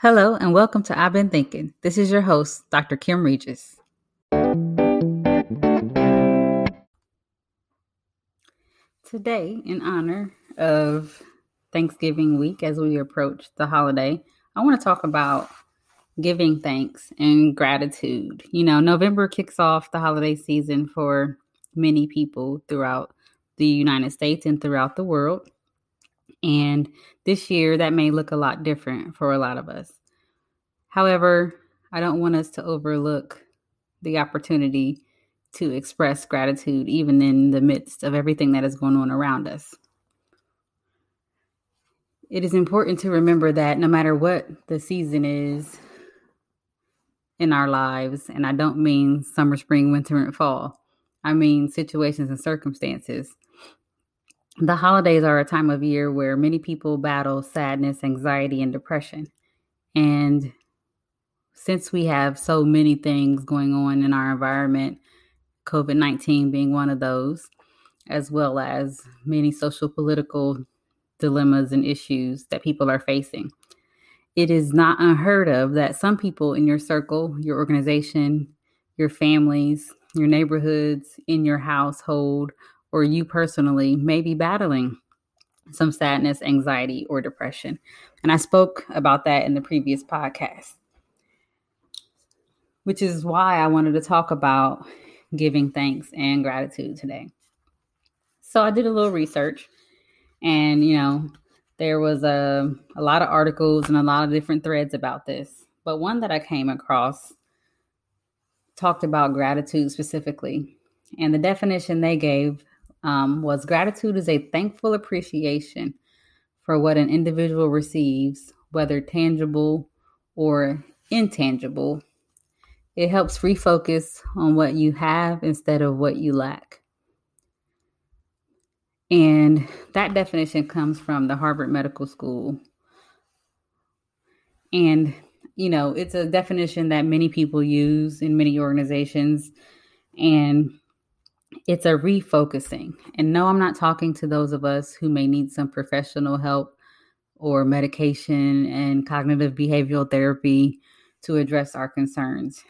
Hello, and welcome to I've Been Thinking. This is your host, Dr. Kim Regis. Today, in honor of Thanksgiving week as we approach the holiday, I want to talk about giving thanks and gratitude. You know, November kicks off the holiday season for many people throughout the United States and throughout the world. And this year, that may look a lot different for a lot of us. However, I don't want us to overlook the opportunity to express gratitude, even in the midst of everything that is going on around us. It is important to remember that no matter what the season is in our lives, and I don't mean summer, spring, winter, and fall, I mean situations and circumstances the holidays are a time of year where many people battle sadness, anxiety, and depression. And since we have so many things going on in our environment, COVID 19 being one of those, as well as many social political dilemmas and issues that people are facing. It is not unheard of that some people in your circle, your organization, your families, your neighborhoods, in your household or you personally may be battling some sadness, anxiety, or depression. And I spoke about that in the previous podcast, which is why I wanted to talk about giving thanks and gratitude today. So I did a little research, and you know, there was a, a lot of articles and a lot of different threads about this. But one that I came across talked about gratitude specifically. And the definition they gave um, was gratitude is a thankful appreciation for what an individual receives, whether tangible or intangible. It helps refocus on what you have instead of what you lack. And that definition comes from the Harvard Medical School. And, you know, it's a definition that many people use in many organizations. And it's a refocusing. And no, I'm not talking to those of us who may need some professional help or medication and cognitive behavioral therapy to address our concerns.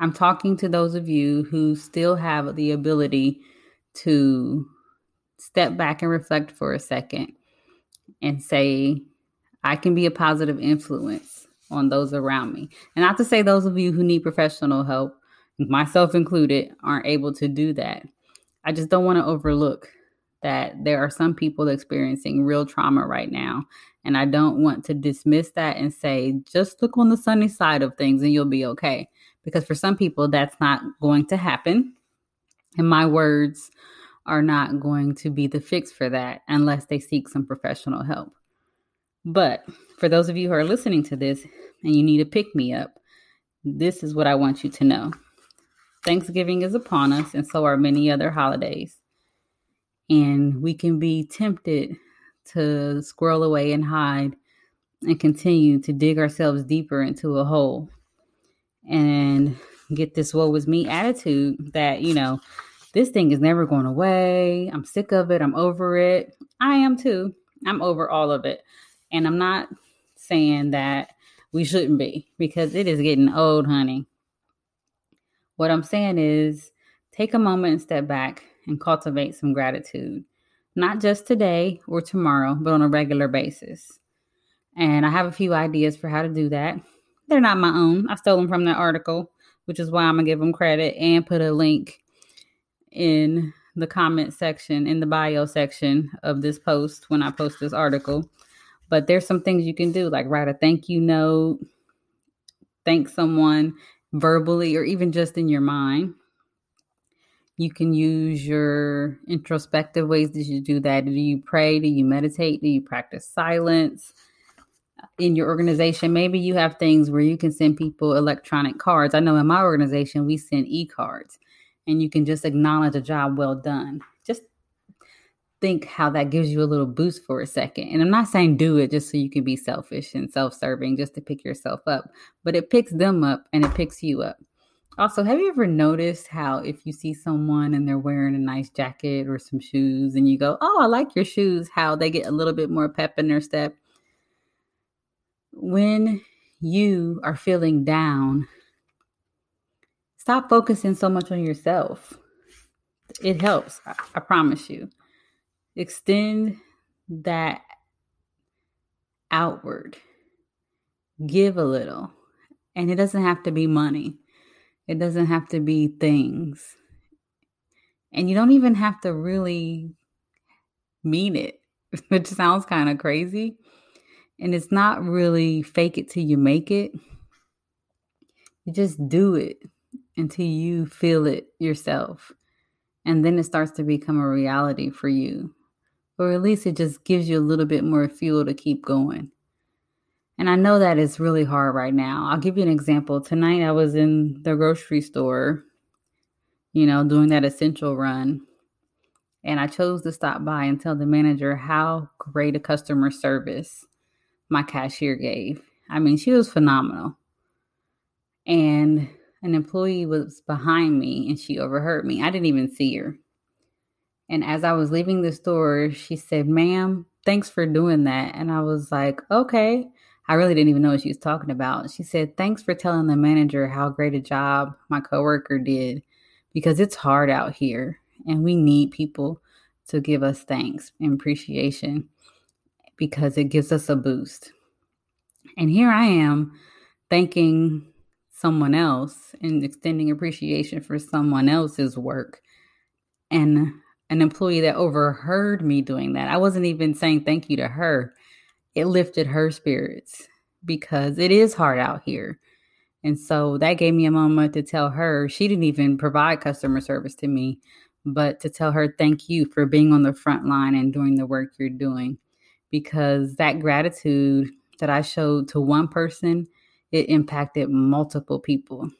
I'm talking to those of you who still have the ability to step back and reflect for a second and say, I can be a positive influence on those around me. And not to say those of you who need professional help, myself included, aren't able to do that. I just don't want to overlook that there are some people experiencing real trauma right now. And I don't want to dismiss that and say, just look on the sunny side of things and you'll be okay. Because for some people, that's not going to happen. And my words are not going to be the fix for that unless they seek some professional help. But for those of you who are listening to this and you need to pick me up, this is what I want you to know. Thanksgiving is upon us, and so are many other holidays. And we can be tempted to squirrel away and hide and continue to dig ourselves deeper into a hole and get this woe was me attitude that, you know, this thing is never going away. I'm sick of it. I'm over it. I am too. I'm over all of it. And I'm not saying that we shouldn't be because it is getting old, honey. What I'm saying is take a moment and step back and cultivate some gratitude, not just today or tomorrow, but on a regular basis. And I have a few ideas for how to do that. They're not my own. I stole them from that article, which is why I'm to give them credit and put a link in the comment section, in the bio section of this post when I post this article. But there's some things you can do, like write a thank you note, thank someone verbally or even just in your mind. You can use your introspective ways that you do that. Do you pray? Do you meditate? Do you practice silence? In your organization, maybe you have things where you can send people electronic cards. I know in my organization, we send e cards and you can just acknowledge a job well done think how that gives you a little boost for a second. And I'm not saying do it just so you can be selfish and self serving, just to pick yourself up, but it picks them up and it picks you up. Also, have you ever noticed how if you see someone and they're wearing a nice jacket or some shoes and you go, Oh, I like your shoes, how they get a little bit more pep in their step? When you are feeling down, stop focusing so much on yourself. It helps, I, I promise you. Extend that outward, give a little. And it doesn't have to be money it doesn't have to be things. And you don't even have to really mean it, which sounds kind of crazy. And it's not really fake it till you make it. You just do it until you feel it yourself. And then it starts to become a reality for you. Or at least it just gives you a little bit more fuel to keep going. And I know that is really hard right now. I'll give you an example. Tonight I was in the grocery store, you know, doing that essential run. And I chose to stop by and tell the manager how great a customer service my cashier gave. I mean, she was phenomenal. And an employee was behind me and she overheard me. I didn't even see her. And as I was leaving the store, she said, Ma'am, thanks for doing that. And I was like, Okay. I really didn't even know what she was talking about. She said, Thanks for telling the manager how great a job my coworker did because it's hard out here and we need people to give us thanks and appreciation because it gives us a boost. And here I am thanking someone else and extending appreciation for someone else's work. And an employee that overheard me doing that. I wasn't even saying thank you to her it lifted her spirits because it is hard out here. And so that gave me a moment to tell her she didn't even provide customer service to me, but to tell her thank you for being on the front line and doing the work you're doing. Because that gratitude that I showed to one person, it impacted multiple people.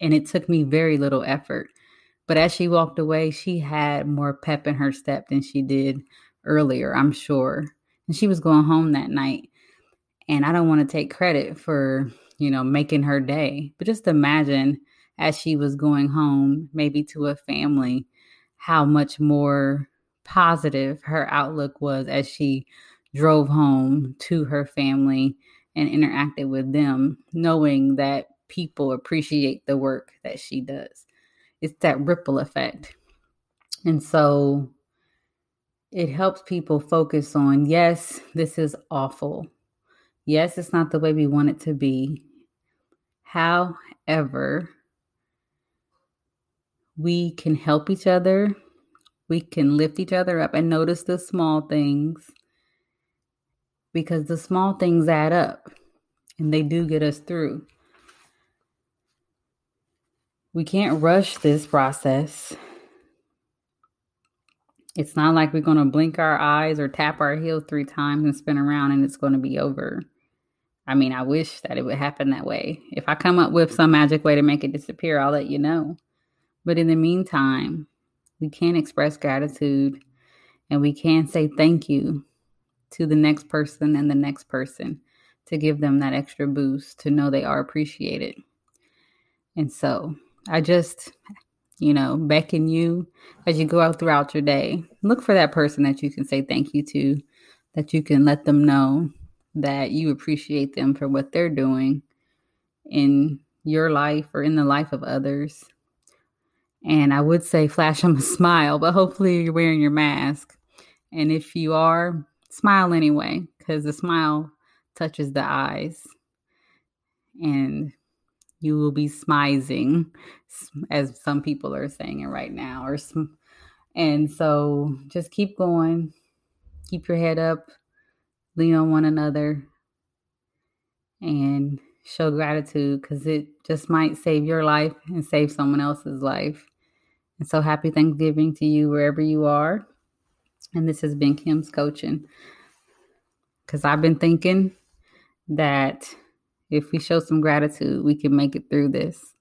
And it took me very little effort. But as she walked away, she had more pep in her step than she did earlier, I'm sure and she was going home that night. And I don't want to take credit for, you know, making her day, but just imagine as she was going home, maybe to a family, how much more positive her outlook was as she drove home to her family and interacted with them, knowing that people appreciate the work that she does. It's that ripple effect. And so it helps people focus on yes, this is awful. Yes, it's not the way we want it to be. However, we can help each other. We can lift each other up and notice the small things because the small things add up and they do get us through. We can't rush this process. It's not like we're going to blink our eyes or tap our heel three times and spin around and it's going to be over. I mean, I wish that it would happen that way. If I come up with some magic way to make it disappear, I'll let you know. But in the meantime, we can express gratitude and we can say thank you to the next person and the next person to give them that extra boost to know they are appreciated. And so I just you know, beckon you as you go out throughout your day. Look for that person that you can say thank you to, that you can let them know that you appreciate them for what they're doing in your life or in the life of others. And I would say flash them a smile, but hopefully you're wearing your mask. And if you are, smile anyway, because the smile touches the eyes. And you will be smizing, as some people are saying it right now. Or sm- and so just keep going, keep your head up, lean on one another, and show gratitude because it just might save your life and save someone else's life. And so happy Thanksgiving to you wherever you are. And this has been Kim's coaching. Because I've been thinking that if we show some gratitude, we can make it through this,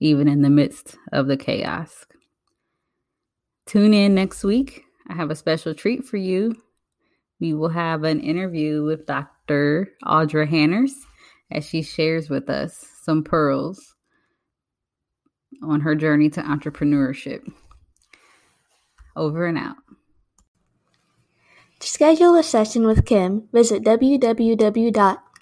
even in the midst of the chaos. Tune in next week. I have a special treat for you. We will have an interview with Dr. Audra Hanners as she shares with us some pearls on her journey to entrepreneurship. Over and out. To schedule a session with Kim, visit